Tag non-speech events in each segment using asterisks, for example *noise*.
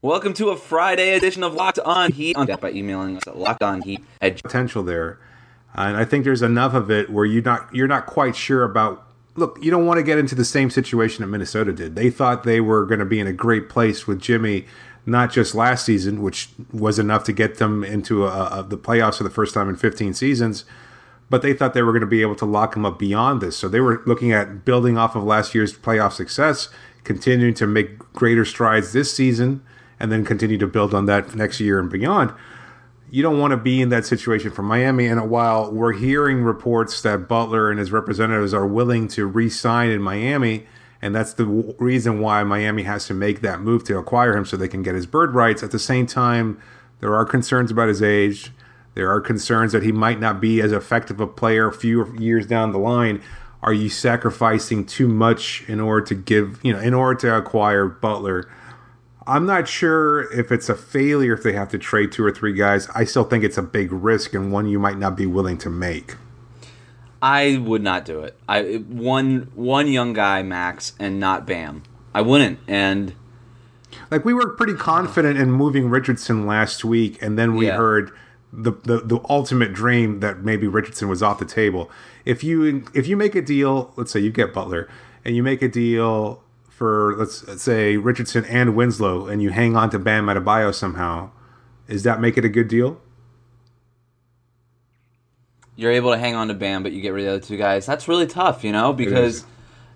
Welcome to a Friday edition of Locked On Heat. On by emailing us at lockedonheat at potential there. And I think there's enough of it where you're not you're not quite sure about. Look, you don't want to get into the same situation that Minnesota did. They thought they were going to be in a great place with Jimmy, not just last season, which was enough to get them into a, a, the playoffs for the first time in 15 seasons, but they thought they were going to be able to lock him up beyond this. So they were looking at building off of last year's playoff success, continuing to make greater strides this season, and then continue to build on that next year and beyond you don't want to be in that situation for Miami. And while we're hearing reports that Butler and his representatives are willing to re-sign in Miami, and that's the w- reason why Miami has to make that move to acquire him so they can get his bird rights. At the same time, there are concerns about his age. There are concerns that he might not be as effective a player a few years down the line. Are you sacrificing too much in order to give, you know, in order to acquire Butler? I'm not sure if it's a failure if they have to trade two or three guys. I still think it's a big risk and one you might not be willing to make. I would not do it. I one one young guy max and not Bam. I wouldn't. And like we were pretty confident in moving Richardson last week, and then we yeah. heard the, the the ultimate dream that maybe Richardson was off the table. If you if you make a deal, let's say you get Butler, and you make a deal for let's, let's say Richardson and Winslow, and you hang on to Bam Adebayo somehow, does that make it a good deal? You're able to hang on to Bam, but you get rid of the other two guys. That's really tough, you know, because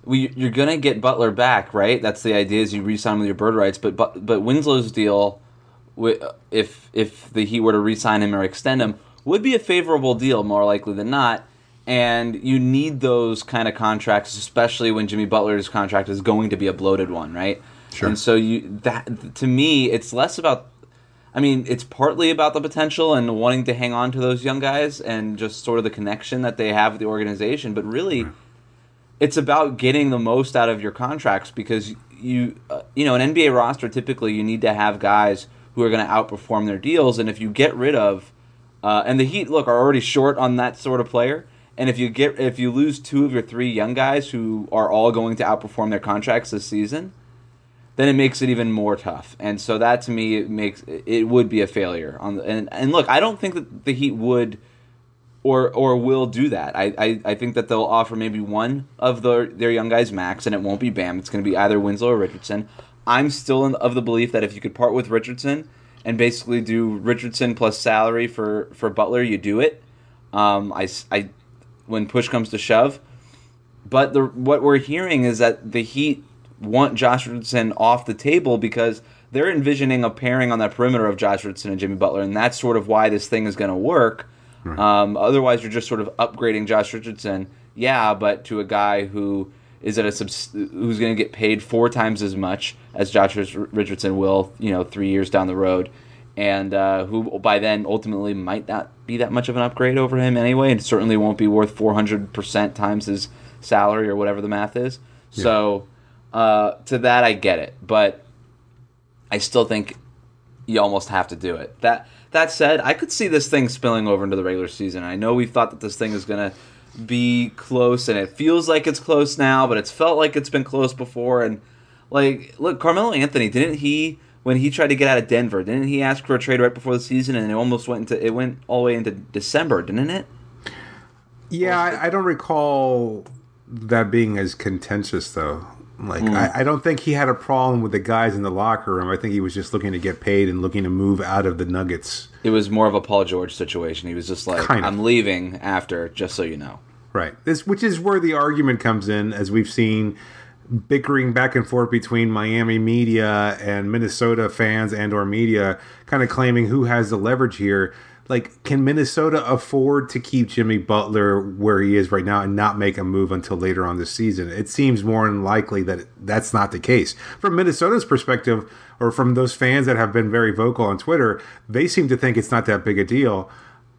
we, you're gonna get Butler back, right? That's the idea is you re-sign with your bird rights, but but, but Winslow's deal, if if the Heat were to re-sign him or extend him, would be a favorable deal more likely than not and you need those kind of contracts, especially when Jimmy Butler's contract is going to be a bloated one, right? Sure. And so you that to me, it's less about. I mean, it's partly about the potential and wanting to hang on to those young guys and just sort of the connection that they have with the organization, but really, right. it's about getting the most out of your contracts because you, uh, you know, an NBA roster typically you need to have guys who are going to outperform their deals, and if you get rid of, uh, and the Heat look are already short on that sort of player and if you get if you lose two of your three young guys who are all going to outperform their contracts this season, then it makes it even more tough. And so that to me it makes it would be a failure. On the, and and look, I don't think that the Heat would or or will do that. I, I, I think that they'll offer maybe one of the, their young guys max, and it won't be Bam. It's going to be either Winslow or Richardson. I'm still in, of the belief that if you could part with Richardson and basically do Richardson plus salary for, for Butler, you do it. Um, I, I when push comes to shove. But the what we're hearing is that the Heat want Josh Richardson off the table because they're envisioning a pairing on that perimeter of Josh Richardson and Jimmy Butler, and that's sort of why this thing is going to work. Right. Um, otherwise, you're just sort of upgrading Josh Richardson, yeah, but to a guy who is at a subs- who's going to get paid four times as much as Josh Richardson will, you know, three years down the road, and uh, who by then ultimately might not be that much of an upgrade over him anyway, and certainly won't be worth 400% times his salary or whatever the math is. Yeah. So, uh, to that, I get it, but I still think you almost have to do it. That that said, I could see this thing spilling over into the regular season. I know we thought that this thing is going to be close, and it feels like it's close now, but it's felt like it's been close before. And like, look, Carmelo Anthony didn't he? When he tried to get out of Denver. Didn't he ask for a trade right before the season, and it almost went into it went all the way into December, didn't it? Yeah, I, I don't recall that being as contentious though. Like hmm. I, I don't think he had a problem with the guys in the locker room. I think he was just looking to get paid and looking to move out of the Nuggets. It was more of a Paul George situation. He was just like, Kind of. "I'm leaving after, just so you know." Right. This, which is where the argument comes in, as we've seen bickering back and forth between Miami media and Minnesota fans and or media, kind of claiming who has the leverage here. Like, can Minnesota afford to keep Jimmy Butler where he is right now and not make a move until later on this season? It seems more than likely that that's not the case. From Minnesota's perspective, or from those fans that have been very vocal on Twitter, they seem to think it's not that big a deal.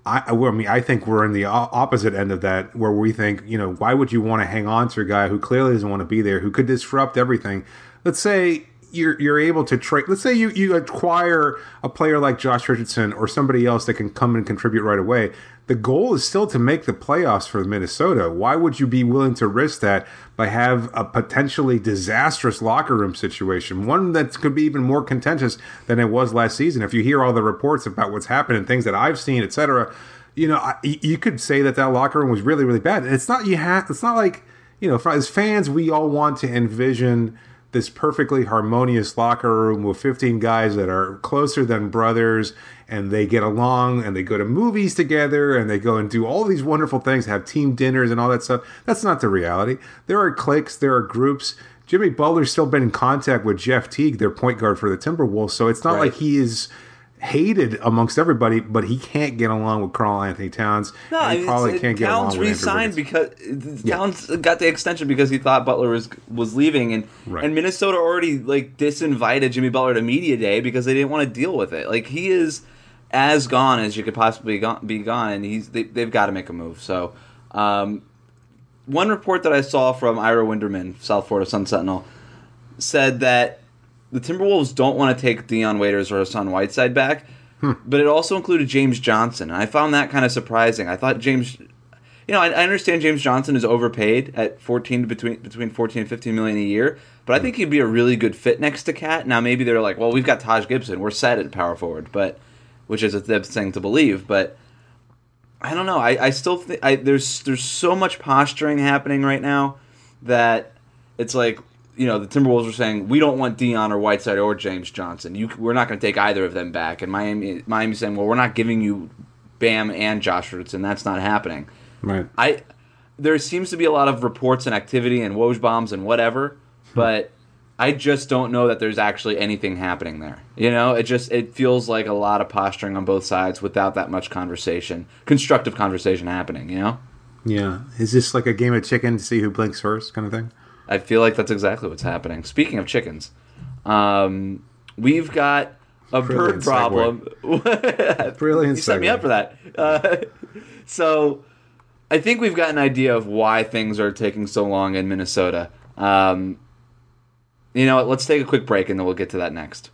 I, I mean, I think we're in the opposite end of that, where we think, you know, why would you want to hang on to a guy who clearly doesn't want to be there, who could disrupt everything? Let's say you're you're able to trade. Let's say you you acquire a player like Josh Richardson or somebody else that can come and contribute right away. The goal is still to make the playoffs for Minnesota. Why would you be willing to risk that by have a potentially disastrous locker room situation, one that could be even more contentious than it was last season? If you hear all the reports about what's happened and things that I've seen, etc., you know, I, you could say that that locker room was really, really bad. And it's not you have. It's not like you know, as fans, we all want to envision this perfectly harmonious locker room with 15 guys that are closer than brothers and they get along and they go to movies together and they go and do all these wonderful things, have team dinners and all that stuff. That's not the reality. There are cliques, there are groups. Jimmy Butler's still been in contact with Jeff Teague, their point guard for the Timberwolves, so it's not Right. like he is hated amongst everybody, but he can't get along with Karl-Anthony Towns. No, and I he mean, probably can't get Towns along with Andrew re-signed because Towns got the extension because he thought Butler was was leaving, and Right. and Minnesota already like disinvited Jimmy Butler to media day because they didn't want to deal with it. Like he is as gone as you could possibly be gone, and he's they, they've got to make a move. So, um, one report that I saw from Ira Winderman, South Florida Sun Sentinel, said that the Timberwolves don't want to take Dion Waiters or Hassan Whiteside back, hmm. but it also included James Johnson. And I found that kind of surprising. I thought James, you know, I, I understand James Johnson is overpaid at fourteen between between fourteen and fifteen million a year, but I think he'd be a really good fit next to KAT. Now maybe they're like, well, we've got Taj Gibson, we're set at power forward, but which is a thing to believe, but. I don't know. I, I still think I, there's there's so much posturing happening right now that it's like you know the Timberwolves were saying we don't want Dion or Whiteside or James Johnson. You we're not going to take either of them back. And Miami Miami's saying well we're not giving you Bam and Josh Richardson. That's not happening. Right. I there seems to be a lot of reports and activity and Woj bombs and whatever, hmm. but I just don't know that there's actually anything happening there. You know, it just it feels like a lot of posturing on both sides without that much conversation, constructive conversation happening. You know, Yeah. Is this like a game of chicken to see who blinks first kind of thing? I feel like that's exactly what's happening. Speaking of chickens, um, we've got a bird problem. *laughs* *laughs* Brilliant. you set me up for that. Uh, *laughs* so I think we've got an idea of why things are taking so long in Minnesota. Um, you know what? Let's take a quick break and then we'll get to that next.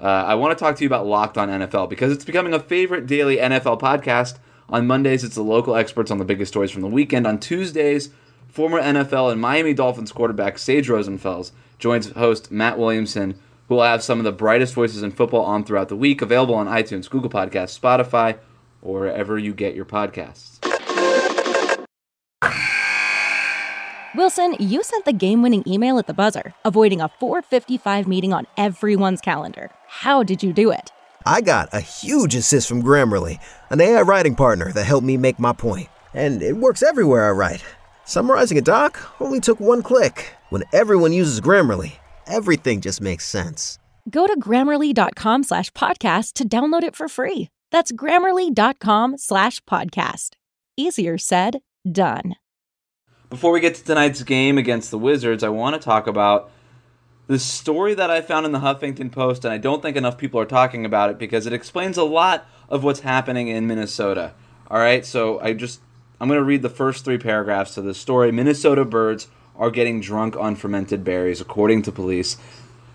Uh, I want to talk to you about Locked On NFL because it's becoming a favorite daily NFL podcast. On Mondays, it's the local experts on the biggest stories from the weekend. On Tuesdays, former NFL and Miami Dolphins quarterback Sage Rosenfels joins host Matt Williamson, who will have some of the brightest voices in football on throughout the week. Available on iTunes, Google Podcasts, Spotify, or wherever you get your podcasts. Wilson, you sent the game winning email at the buzzer, avoiding a 455 meeting on everyone's calendar. How did you do it? I got a huge assist from Grammarly, an AI writing partner that helped me make my point. And it works everywhere I write. Summarizing a doc only took one click. When everyone uses Grammarly, everything just makes sense. Go to grammarly.com slash podcast to download it for free. That's grammarly.com slash podcast. Easier said, done. Before we get to tonight's game against the Wizards, I want to talk about the story that I found in the Huffington Post, and I don't think enough people are talking about it because it explains a lot of what's happening in Minnesota. All right, so I just I'm going to read the first three paragraphs to the story. Minnesota birds are getting drunk on fermented berries, according to police.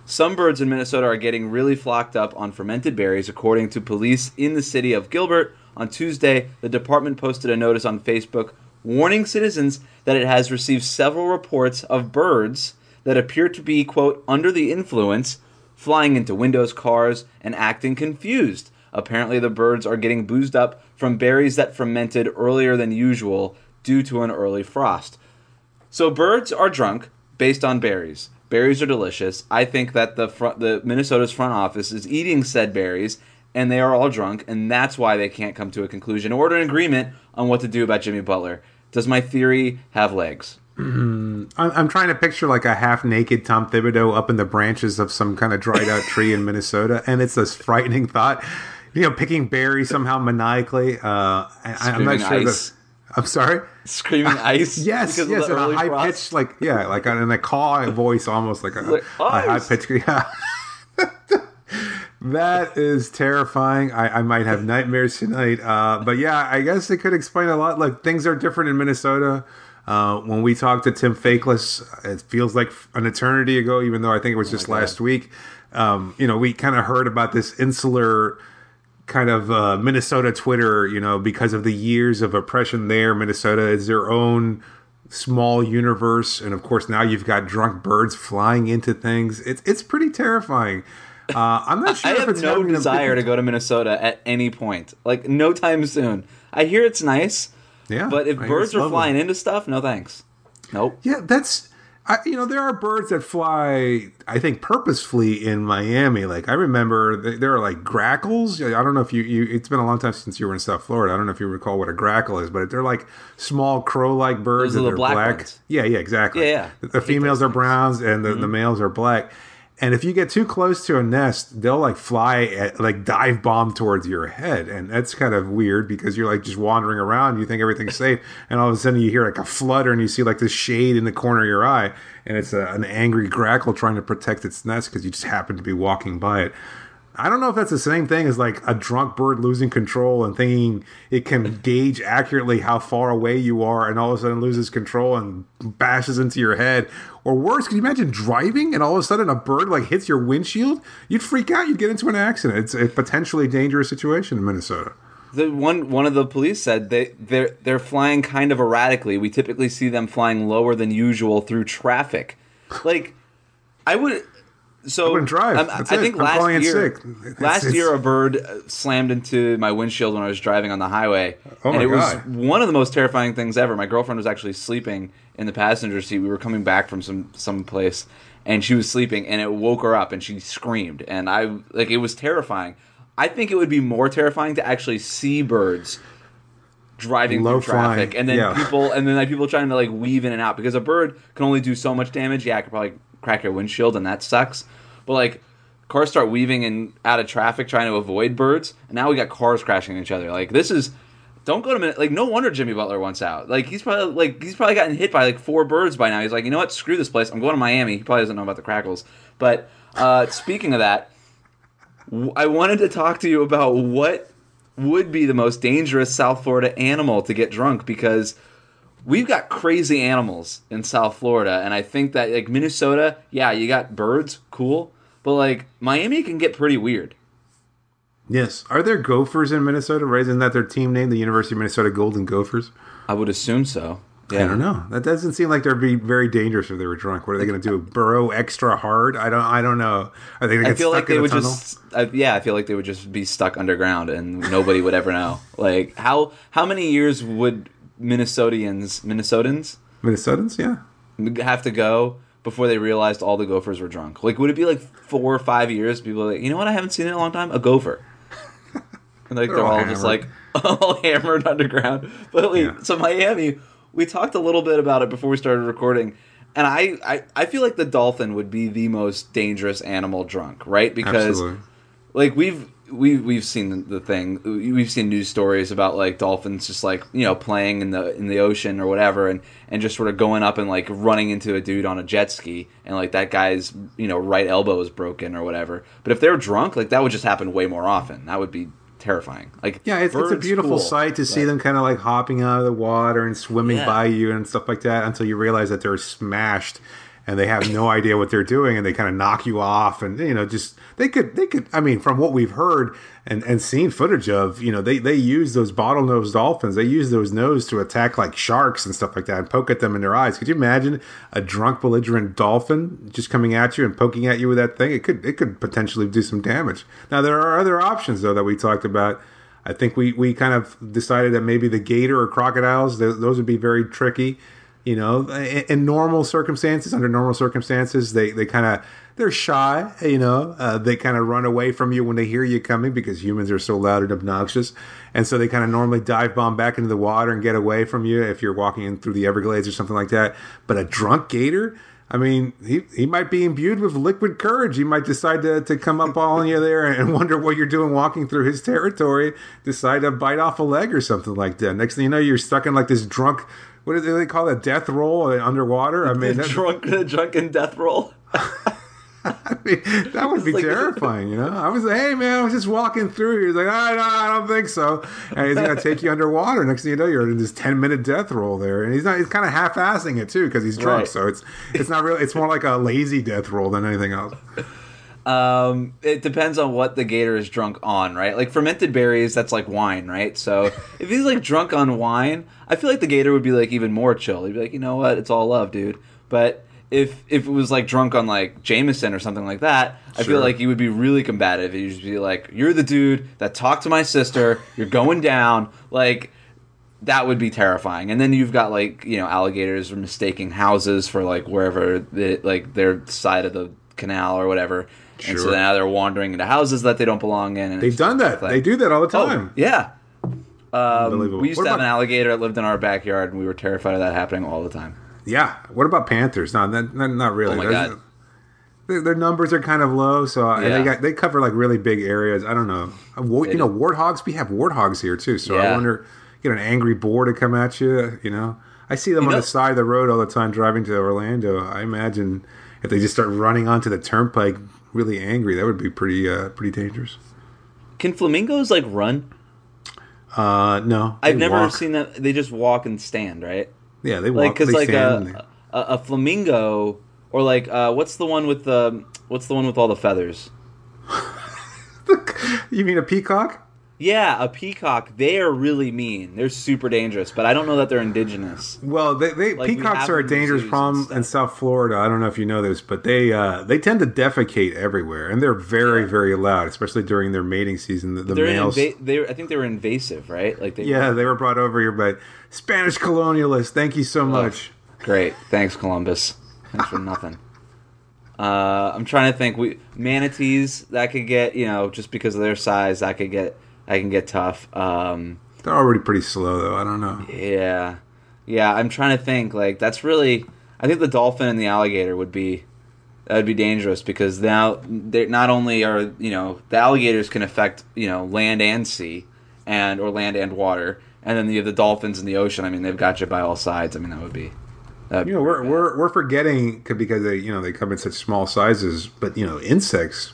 Some birds in Minnesota are getting really flocked up on fermented berries, according to police in the city of Gilbert. On Tuesday, the department posted a notice on Facebook warning citizens that it has received several reports of birds that appear to be, quote, under the influence, flying into windows, cars, and acting confused. Apparently, the birds are getting boozed up from berries that fermented earlier than usual due to an early frost. So birds are drunk based on berries. Berries are delicious. I think that the front, the Minnesota's front office is eating said berries, and they are all drunk, and that's why they can't come to a conclusion or an agreement on what to do about Jimmy Butler. Does my theory have legs? Mm, I'm, I'm trying to picture like a half naked Tom Thibodeau up in the branches of some kind of dried out tree in Minnesota, and it's this frightening thought. You know, picking berries somehow maniacally. Uh, I, I'm not sure. That, I'm sorry. Screaming *laughs* ice. Yes, yes, the in a high frost? pitched, like yeah, like in a call voice, almost like a, Like, a high pitched. *laughs* Yeah. that is terrifying. I, I might have nightmares tonight. Uh, but yeah, I guess it could explain a lot. Like things are different in Minnesota. Uh, when we talked to Tim Faklis, it feels like an eternity ago, even though I think it was just last week. Um, you know, we kind of heard about this insular kind of uh, Minnesota Twitter, you know, because of the years of oppression there. Minnesota is their own small universe, and of course now you've got drunk birds flying into things. It's it's pretty terrifying. Uh, I'm not sure I if have no desire to go to Minnesota at any point. Like no time soon. I hear it's nice, Yeah, but if I birds are flying into stuff, no thanks. Nope. Yeah, that's I, you know there are birds that fly. I think purposefully in Miami. Like I remember th- there are like grackles. I don't know if you, you. It's been a long time since you were in South Florida. I don't know if you recall what a grackle is, but they're like small crow-like birds. Those are the they're black ones. Yeah, yeah, exactly. Yeah, yeah. The, the females are browns and the, Mm-hmm. the males are black. And if you get too close to a nest, they'll like fly, at, like dive bomb towards your head, and that's kind of weird because you're like just wandering around, you think everything's *laughs* safe, and all of a sudden you hear like a flutter, and you see like this shade in the corner of your eye, and it's a, an angry grackle trying to protect its nest because you just happen to be walking by it. I don't know if that's the same thing as like a drunk bird losing control and thinking it can *laughs* gauge accurately how far away you are and all of a sudden loses control and bashes into your head. Or worse, can you imagine driving and all of a sudden a bird like hits your windshield? You'd freak out. You'd get into an accident. It's a potentially dangerous situation in Minnesota. The one one of the police said they they're they're flying kind of erratically. We typically see them flying lower than usual through traffic. Like I would so I wouldn't drive. I think I'm last year last it's- year a bird uh, slammed into my windshield when I was driving on the highway. Oh and it was one of the most terrifying things ever. My girlfriend was actually sleeping in the passenger seat. We were coming back from some some place and she was sleeping and it woke her up and she screamed and I like it was terrifying. I think it would be more terrifying to actually see birds driving Low through traffic flying, and then yeah. people and then like people trying to like weave in and out because a bird can only do so much damage. Yeah, I could probably crack your windshield and that sucks. But like cars start weaving in out of traffic trying to avoid birds, and now we got cars crashing each other. Like this is don't go to Min- like no wonder Jimmy Butler wants out. Like he's probably like he's probably gotten hit by like four birds by now. He's like, you know what? Screw this place. I'm going to Miami. He probably doesn't know about the grackles. But uh, speaking of that, w- I wanted to talk to you about what would be the most dangerous South Florida animal to get drunk because we've got crazy animals in South Florida, and I think that like Minnesota, yeah, you got birds, cool, but like Miami can get pretty weird. Yes. Are there gophers in Minnesota? Right? Isn't that their team name, the University of Minnesota Golden Gophers? I would assume so. Yeah. I don't know. That doesn't seem like they'd be very dangerous if they were drunk. What are they going to do? *laughs* Burrow extra hard? I don't. I don't know. Are they to I feel like they would tunnel? just, I, yeah, I feel like they would just be stuck underground and nobody would ever know. Like how how many years would Minnesotians Minnesotans Minnesotans? Yeah. have to go before they realized all the gophers were drunk? Like, would it be like four or five years? People are like, you know what? I haven't seen it in a long time. A gopher. *laughs* And like they're, all all, just like *laughs* all hammered underground. But wait, Yeah. so Miami, we talked a little bit about it before we started recording, and I, I I feel like the dolphin would be the most dangerous animal drunk, right? Because Absolutely. like we've we we've seen the, the thing. We've seen news stories about like dolphins just like you know playing in the in the ocean or whatever and and just sort of going up and like running into a dude on a jet ski and like that guy's you know right elbow is broken or whatever. But if they're drunk like that would just happen way more often. That would be terrifying. Like Yeah, it's, it's a beautiful cool, sight to see them kind of like hopping out of the water and swimming Yeah. by you and stuff like that until you realize that they're smashed and they have no idea what they're doing and they kind of knock you off and you know just they could they could I mean from what we've heard and and seen footage of you know they they use those bottlenose dolphins they use those nose to attack like sharks and stuff like that and poke at them in their eyes. Could you imagine a drunk belligerent dolphin just coming at you and poking at you with that thing? It could it could potentially do some damage. Now there are other options though that we talked about. I think we, we kind of decided that maybe the gator or crocodiles, th- those would be very tricky. You know, in, normal circumstances, under normal circumstances, they they kind of they're shy. You know, uh, they kind of run away from you when they hear you coming because humans are so loud and obnoxious, and so they kind of normally dive bomb back into the water and get away from you if you're walking in through the Everglades or something like that. But a drunk gator. I mean, he, he might be imbued with liquid courage. He might decide to, to come up on you there and wonder what you're doing walking through his territory, decide to bite off a leg or something like that. Next thing you know, you're stuck in like this drunk, what do they call it, death roll underwater? I mean, that, drunk, *laughs* drunken death roll. *laughs* I *laughs* mean, that would be like- terrifying, you know. I was like, "Hey, man, I was just walking through." He's like, "I no, I don't think so." And he's gonna take you underwater. Next thing you know, you're in this ten minute death roll there, and he's not. He's kind of half assing it too because he's drunk. Right. So it's it's not really. It's more like a lazy death roll than anything else. Um, it depends on what the gator is drunk on, right? Like fermented berries, that's like wine, right? So if he's like drunk on wine, I feel like the gator would be like even more chill. He'd be like, you know what, it's all love, dude. But if if it was like drunk on like Jameson or something like that, I feel like he would be really combative. He'd just be like, "You're the dude that talked to my sister. You're going down." Like that would be terrifying. And then you've got like you know alligators are mistaking houses for like wherever the, like their side of the canal or whatever. And so now they're wandering into houses that they don't belong in. And They've done that. like- They do that all the Oh, time. yeah. Um, Unbelievable. we used What to have about- an alligator that lived in our backyard, and we were terrified of that happening all the time. Yeah. What about panthers? No, not, not, really. Oh my There's- God. Their, their numbers are kind of low, so and Yeah. they got they cover like really big areas. I don't know. Uh, You know, warthogs. We have warthogs here too, so I wonder. Get an angry boar to come at you. You know, I see them You on know- the side of the road all the time driving to Orlando. I imagine if they just start running onto the turnpike, really angry, that would be pretty uh, pretty dangerous. Can flamingos like run? Uh, no, I've never walk. seen that. They just walk and stand, right? Yeah, they Like walk. because they like stand a, a a flamingo or like uh, what's the one with the what's the one with all the feathers? *laughs* you mean a peacock? Yeah, a peacock. They are really mean. They're super dangerous, but I don't know that they're indigenous. Well, they, they Like, peacocks are a dangerous problem in South Florida. I don't know if you know this, but they uh, they tend to defecate everywhere, and they're very very loud, especially during their mating season. The, the males, inva- they I think they were invasive, right? Like they yeah, they were brought over here by Spanish colonialists. Thank you so much. Great, thanks Columbus. Thanks for nothing. *laughs* Uh, I'm trying to think. We manatees that could get you know just because of their size that could get I can get tough. Um, They're already pretty slow, though. I don't know. yeah, yeah. I'm trying to think. Like that's really. I think the dolphin and the alligator would be that would be dangerous because now they not only are you know the alligators can affect you know land and sea and or land and water and then you have the dolphins in the ocean. I mean they've got you by all sides. I mean that would be. that'd You know, we're bad. we're we're forgetting because they you know they come in such small sizes, but you know insects.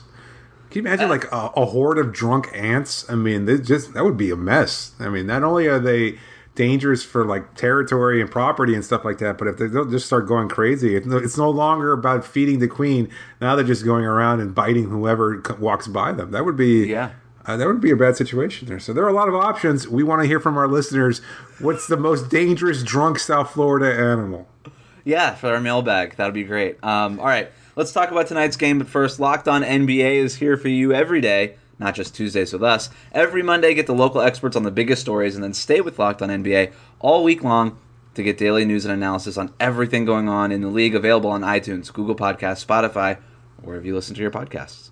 Can you imagine like a, a horde of drunk ants? I mean, they just that would be a mess. I mean, not only are they dangerous for like territory and property and stuff like that, but if they don't just start going crazy, it's no, it's no longer about feeding the queen. Now they're just going around and biting whoever c- walks by them. That would be Yeah. Uh, that would be a bad situation there. So there are a lot of options. We want to hear from our listeners. What's the most dangerous drunk South Florida animal? Yeah, for our mailbag. That'd be great. Um, all right, let's talk about tonight's game. But first, Locked On NBA is here for you every day, not just Tuesdays with us. Every Monday, get the local experts on the biggest stories, and then stay with Locked On NBA all week long to get daily news and analysis on everything going on in the league. Available on iTunes, Google Podcasts, Spotify, or wherever you listen to your podcasts.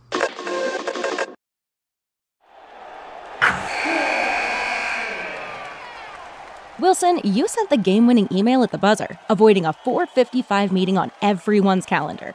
Wilson, you sent the game winning email at the buzzer, avoiding a 455 meeting on everyone's calendar.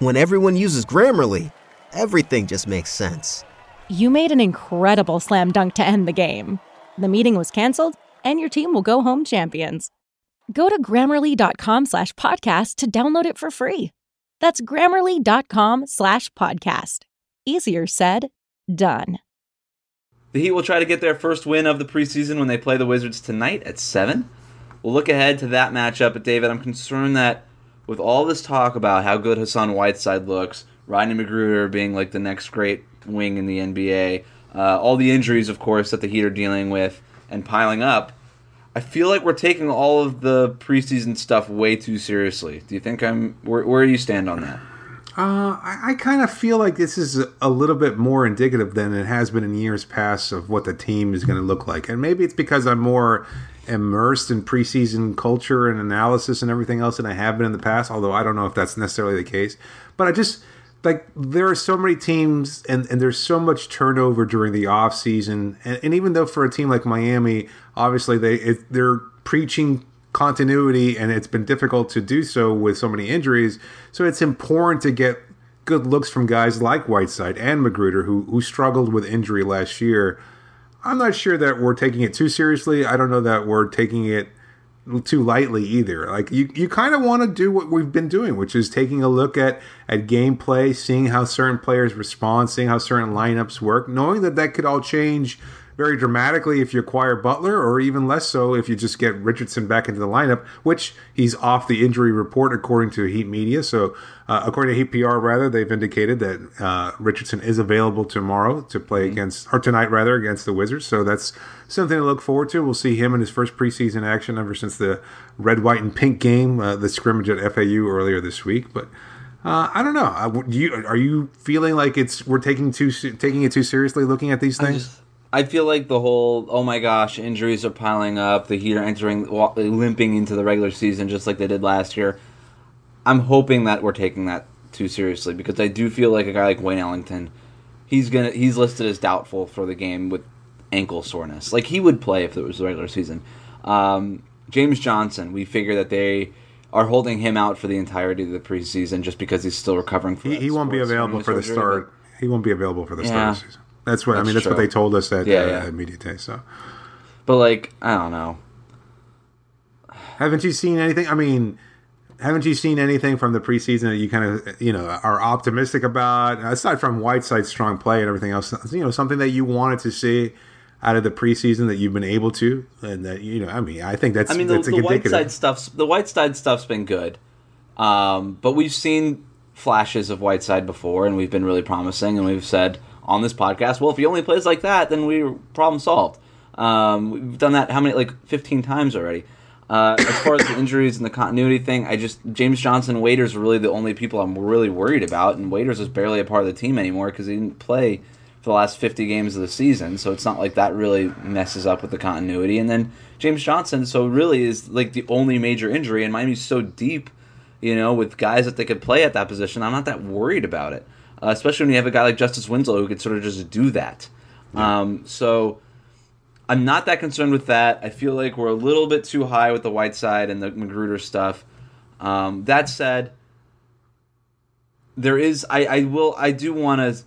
When everyone uses Grammarly, everything just makes sense. You made an incredible slam dunk to end the game. The meeting was canceled, and your team will go home champions. Go to grammarly.com slash podcast to download it for free. That's grammarly.com slash podcast. Easier said, done. The Heat will try to get their first win of the preseason when they play the Wizards tonight at 7. we'll look ahead to that matchup. But David, I'm concerned that with all this talk about how good Hassan Whiteside looks, Rodney McGruder being like the next great wing in the NBA, uh, all the injuries, of course, that the Heat are dealing with and piling up. I feel like we're taking all of the preseason stuff way too seriously. Do you think I'm? Where, where do you stand on that? Uh, I, I kind of feel like this is a little bit more indicative than it has been in years past of what the team is going to look like. And maybe it's because I'm more immersed in preseason culture and analysis and everything else than I have been in the past, although I don't know if that's necessarily the case. But I just like there are so many teams and, and there's so much turnover during the off season and, and even though for a team like Miami obviously they it, they're preaching continuity and it's been difficult to do so with so many injuries. So it's important to get good looks from guys like Whiteside and McGruder who who struggled with injury last year I'm not sure that we're taking it too seriously I don't know that we're taking it too lightly either. Like you, you kind of want to do what we've been doing, which is taking a look at at gameplay, seeing how certain players respond, seeing how certain lineups work, knowing that that could all change very dramatically if you acquire Butler, or even less so if you just get Richardson back into the lineup, which he's off the injury report according to Heat Media. So, uh, according to Heat PR, rather, they've indicated that uh, Richardson is available tomorrow to play mm-hmm. against, or tonight rather, against the Wizards. So that's something to look forward to. We'll see him in his first preseason action ever since the red, white, and pink game, uh, the scrimmage at FAU earlier this week. But uh, I don't know. Uh, you, are you feeling like it's we're taking too taking it too seriously, looking at these things? I feel like the whole oh my gosh injuries are piling up. The Heat are entering limping into the regular season just like they did last year. I'm hoping that we're taking that too seriously because I do feel like a guy like Wayne Ellington, he's gonna he's listed as doubtful for the game with ankle soreness. Like he would play if it was the regular season. Um, James Johnson, we figure that they are holding him out for the entirety of the preseason just because he's still recovering from. He, he won't be available for the start. He won't be available for the yeah. start of the season. That's what that's I mean. That's true. what they told us at, yeah, uh, yeah. at Media Day. So, but like, I don't know. Haven't you seen anything? I mean, haven't you seen anything from the preseason that you kind of you know are optimistic about? Aside from Whiteside's strong play and everything else, you know, something that you wanted to see out of the preseason that you've been able to, and that you know, I mean, I think that's I mean, that's the, the Whiteside stuff's the Whiteside stuff's been good, um, but we've seen flashes of Whiteside before, and we've been really promising, and we've said on this podcast. Well, if he only plays like that, then we problem solved. Um, we've done that how many like 15 times already. Uh, as far as the injuries and the continuity thing, I just James Johnson, Waiters are really the only people I'm really worried about, and Waiters is barely a part of the team anymore because he didn't play for the last 50 games of the season, so it's not like that really messes up with the continuity. And then James Johnson, so really is like the only major injury, and Miami's so deep, you know, with guys that they could play at that position. I'm not that worried about it uh, especially when you have a guy like Justice Winslow who could sort of just do that. Yeah. Um, so I'm not that concerned with that. I feel like we're a little bit too high with the Whiteside and the McGruder stuff. Um, that said, there is I, I will I do want to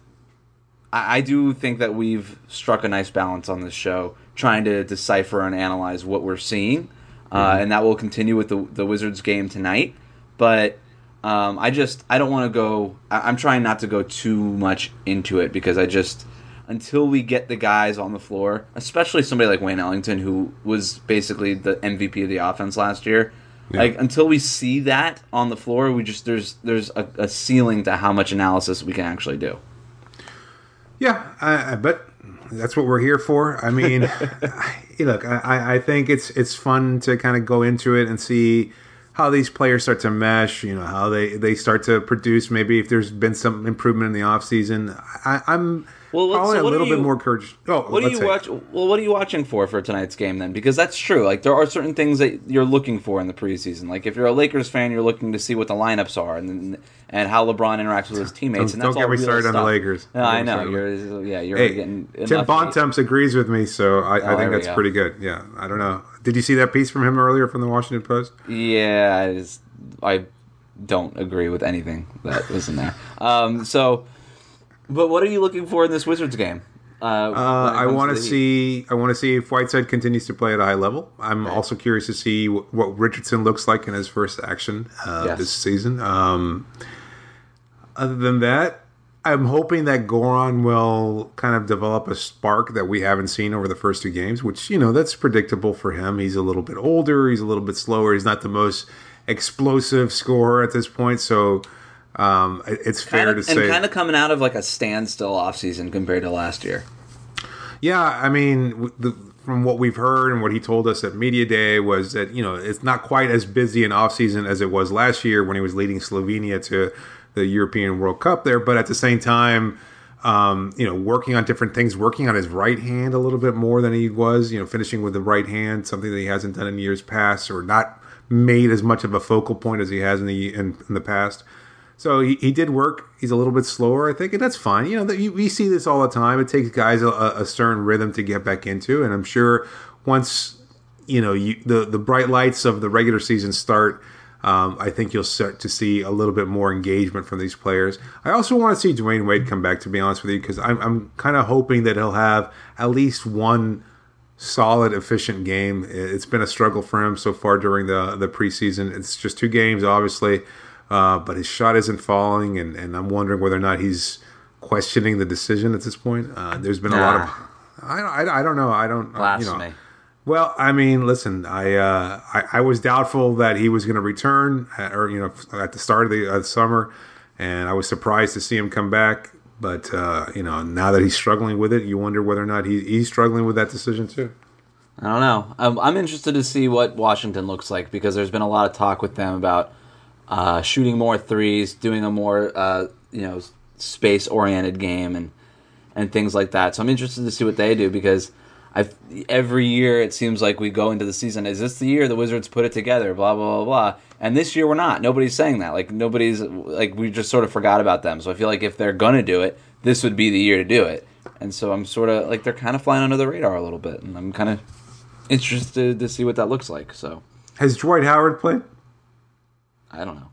I, I do think that we've struck a nice balance on this show, trying to decipher and analyze what we're seeing, uh, mm-hmm. and that will continue with the the Wizards game tonight. But um, I just I don't want to go. I, am trying not to go too much into it because I just until we get the guys on the floor, especially somebody like Wayne Ellington who was basically the MVP of the offense last year. Yeah. Like until we see that on the floor, we just there's there's a, a ceiling to how much analysis we can actually do. Yeah, I, I bet that's what we're here for. I mean, *laughs* *laughs* look, I, I think it's it's fun to kind of go into it and see how these players start to mesh, you know, how they, they start to produce. Maybe if there's been some improvement in the off season, I, am well, probably so a little you, bit more encouraged. Oh, what are you watch? Well, what are you watching for for tonight's game then? Because that's true. Like there are certain things that you're looking for in the preseason. Like if you're a Lakers fan, you're looking to see what the lineups are and and how LeBron interacts with his teammates. Don't, and that's don't get me started stuff. on the Lakers. No, I know. You're, yeah, you're hey, getting. Tim Bontemps agrees with me, so I, oh, I think that's pretty good. Yeah, I don't know. Did you see that piece from him earlier from the Washington Post? Yeah, I just I don't agree with anything that was in there. Um, so, but what are you looking for in this Wizards game? Uh, uh, I want to see. I want to see if Whiteside continues to play at a high level. I'm right. also curious to see w- what Richardson looks like in his first action uh, yes. this season. Um, other than that, I'm hoping that Goran will kind of develop a spark that we haven't seen over the first two games, which, you know, that's predictable for him. He's a little bit older, he's a little bit slower, he's not the most explosive scorer at this point, so um, it's fair of, to say. and kind of coming out of like a standstill offseason compared to last year. Yeah, I mean, the, from what we've heard and what he told us at media day was that you know it's not quite as busy an offseason as it was last year when he was leading Slovenia to the European World Cup there, but at the same time, um, you know, working on different things, working on his right hand a little bit more than he was, you know, finishing with the right hand, something that he hasn't done in years past or not made as much of a focal point as he has in the in, in the past. So he, he did work. He's a little bit slower, I think, and that's fine. You know, we see this all the time. It takes guys a, a certain rhythm to get back into, and I'm sure once you know you, the the bright lights of the regular season start, um, I think you'll start to see a little bit more engagement from these players. I also want to see Dwyane Wade come back, to be honest with you, because I'm, I'm kind of hoping that he'll have at least one solid, efficient game. It's been a struggle for him so far during the the preseason. It's just two games, obviously, uh, but his shot isn't falling, and, and I'm wondering whether or not he's questioning the decision at this point. Uh, there's been a lot of I, I, I don't know. I don't Blasphemy. You know, well, I mean, listen, I, uh, I, I was doubtful that he was going to return, at, or you know, at the start of the uh, summer, and I was surprised to see him come back. But uh, you know, now that he's struggling with it, you wonder whether or not he, he's struggling with that decision too. I don't know. I'm, I'm interested to see what Washington looks like because there's been a lot of talk with them about uh, shooting more threes, doing a more uh, you know space oriented game, and and things like that. So I'm interested to see what they do because I every year it seems like we go into the season. Is this the year the Wizards put it together? Blah blah blah blah. And this year we're not. Nobody's saying that. Like nobody's like we just sort of forgot about them. So I feel like if they're gonna do it, this would be the year to do it. And so I'm sort of like they're kind of flying under the radar a little bit, and I'm kind of interested to see what that looks like. So has Dwight Howard played? I don't know.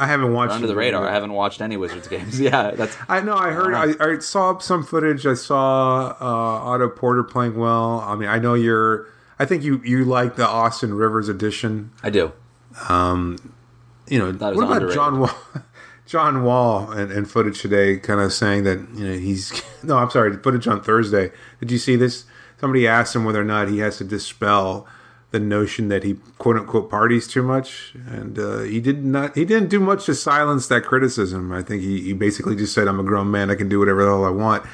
I haven't watched under the radar. I haven't watched any Wizards games. *laughs* yeah, that's. I know. I heard. I, I, saw some footage. I saw uh, Otto Porter playing well. I mean, I know you're. I think you you like the Austin Rivers edition. I do. Um, you know, what about underrated. *laughs* John Wall? John Wall and, and footage today, kind of saying that you know he's. *laughs* No, I'm sorry. Footage on Thursday. Did you see this? Somebody asked him whether or not he has to dispel the notion that he quote unquote parties too much, and uh, he did not. He didn't do much to silence that criticism. I think he, he basically just said, "I'm a grown man. I can do whatever the hell I want."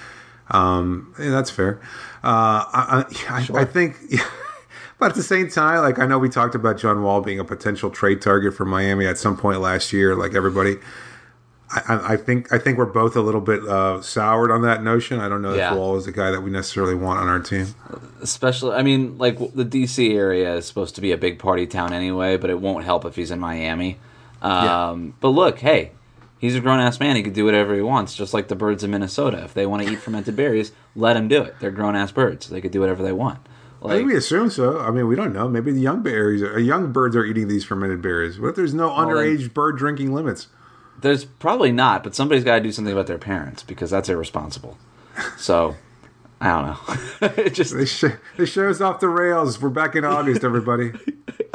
Um, and that's fair. Uh, I, I, sure. I, I think. *laughs* But at the same time, like I know we talked about John Wall being a potential trade target for Miami at some point last year, like everybody. I, I, think I think we're both a little bit uh, soured on that notion. I don't know yeah. if Wall is the guy that we necessarily want on our team. Especially, I mean, like the DC area is supposed to be a big party town anyway, but it won't help if he's in Miami. Um, yeah. But look, hey, he's a grown ass man. He could do whatever he wants, just like the birds in Minnesota. If they want to eat fermented *laughs* berries, let him do it. They're grown ass birds. They could do whatever they want. Like, we assume so. I mean, we don't know. Maybe the young berries, are, young birds are eating these fermented berries. What if there's no well, underage then, bird drinking limits? There's probably not, but somebody's got to do something about their parents because that's irresponsible. So, I don't know. *laughs* it just this, sh- this show's off the rails. We're back in August, everybody. *laughs*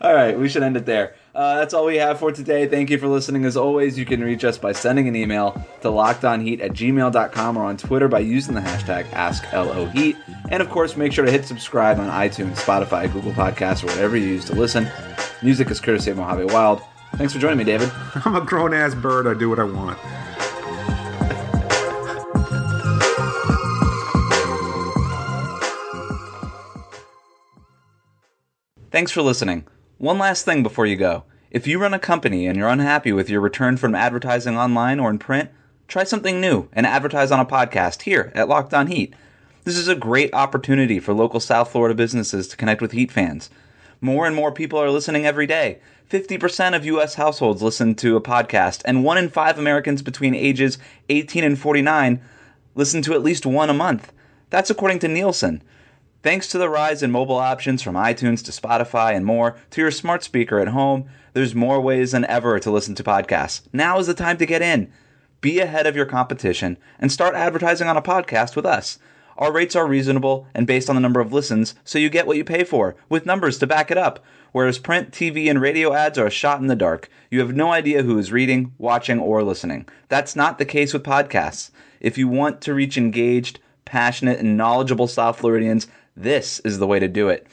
all right, we should end it there. Uh, that's all we have for today. Thank you for listening. As always, you can reach us by sending an email to lockedonheat at gmail.com or on Twitter by using the hashtag AskLOHeat. And of course, make sure to hit subscribe on iTunes, Spotify, Google Podcasts, or whatever you use to listen. Music is courtesy of Mojave Wilde. Thanks for joining me, David. *laughs* I'm a grown ass bird. I do what I want. Thanks for listening. One last thing before you go. If you run a company and you're unhappy with your return from advertising online or in print, try something new and advertise on a podcast here at Locked On Heat. This is a great opportunity for local South Florida businesses to connect with Heat fans. More and more people are listening every day. 50% of U.S. households listen to a podcast, and one in five Americans between ages 18 and 49 listen to at least one a month. That's according to Nielsen. Thanks to the rise in mobile options from iTunes to Spotify and more to your smart speaker at home, there's more ways than ever to listen to podcasts. Now is the time to get in. Be ahead of your competition and start advertising on a podcast with us. Our rates are reasonable and based on the number of listens, so you get what you pay for, with numbers to back it up. Whereas print, TV, and radio ads are a shot in the dark. You have no idea who is reading, watching, or listening. That's not the case with podcasts. If you want to reach engaged, passionate, and knowledgeable South Floridians, this is the way to do it.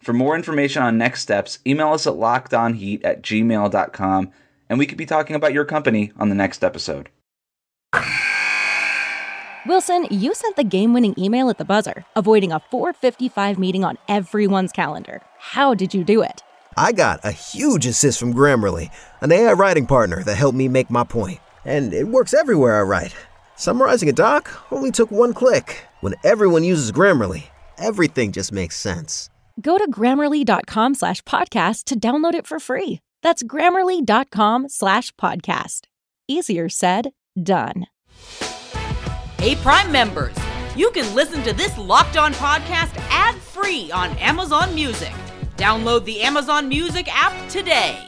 For more information on next steps, email us at lockedonheat at gmail.com, and we could be talking about your company on the next episode. Wilson, you sent the game-winning email at the buzzer, avoiding a 4:55 meeting on everyone's calendar. How did you do it? I got a huge assist from Grammarly, an AI writing partner that helped me make my point. And it works everywhere I write. Summarizing a doc only took one click. When everyone uses Grammarly, everything just makes sense. Go to grammarly.com slash podcast to download it for free. That's grammarly.com slash podcast. Easier said, done. Hey, Prime members, you can listen to this Locked On podcast ad free on Amazon Music. Download the Amazon Music app today.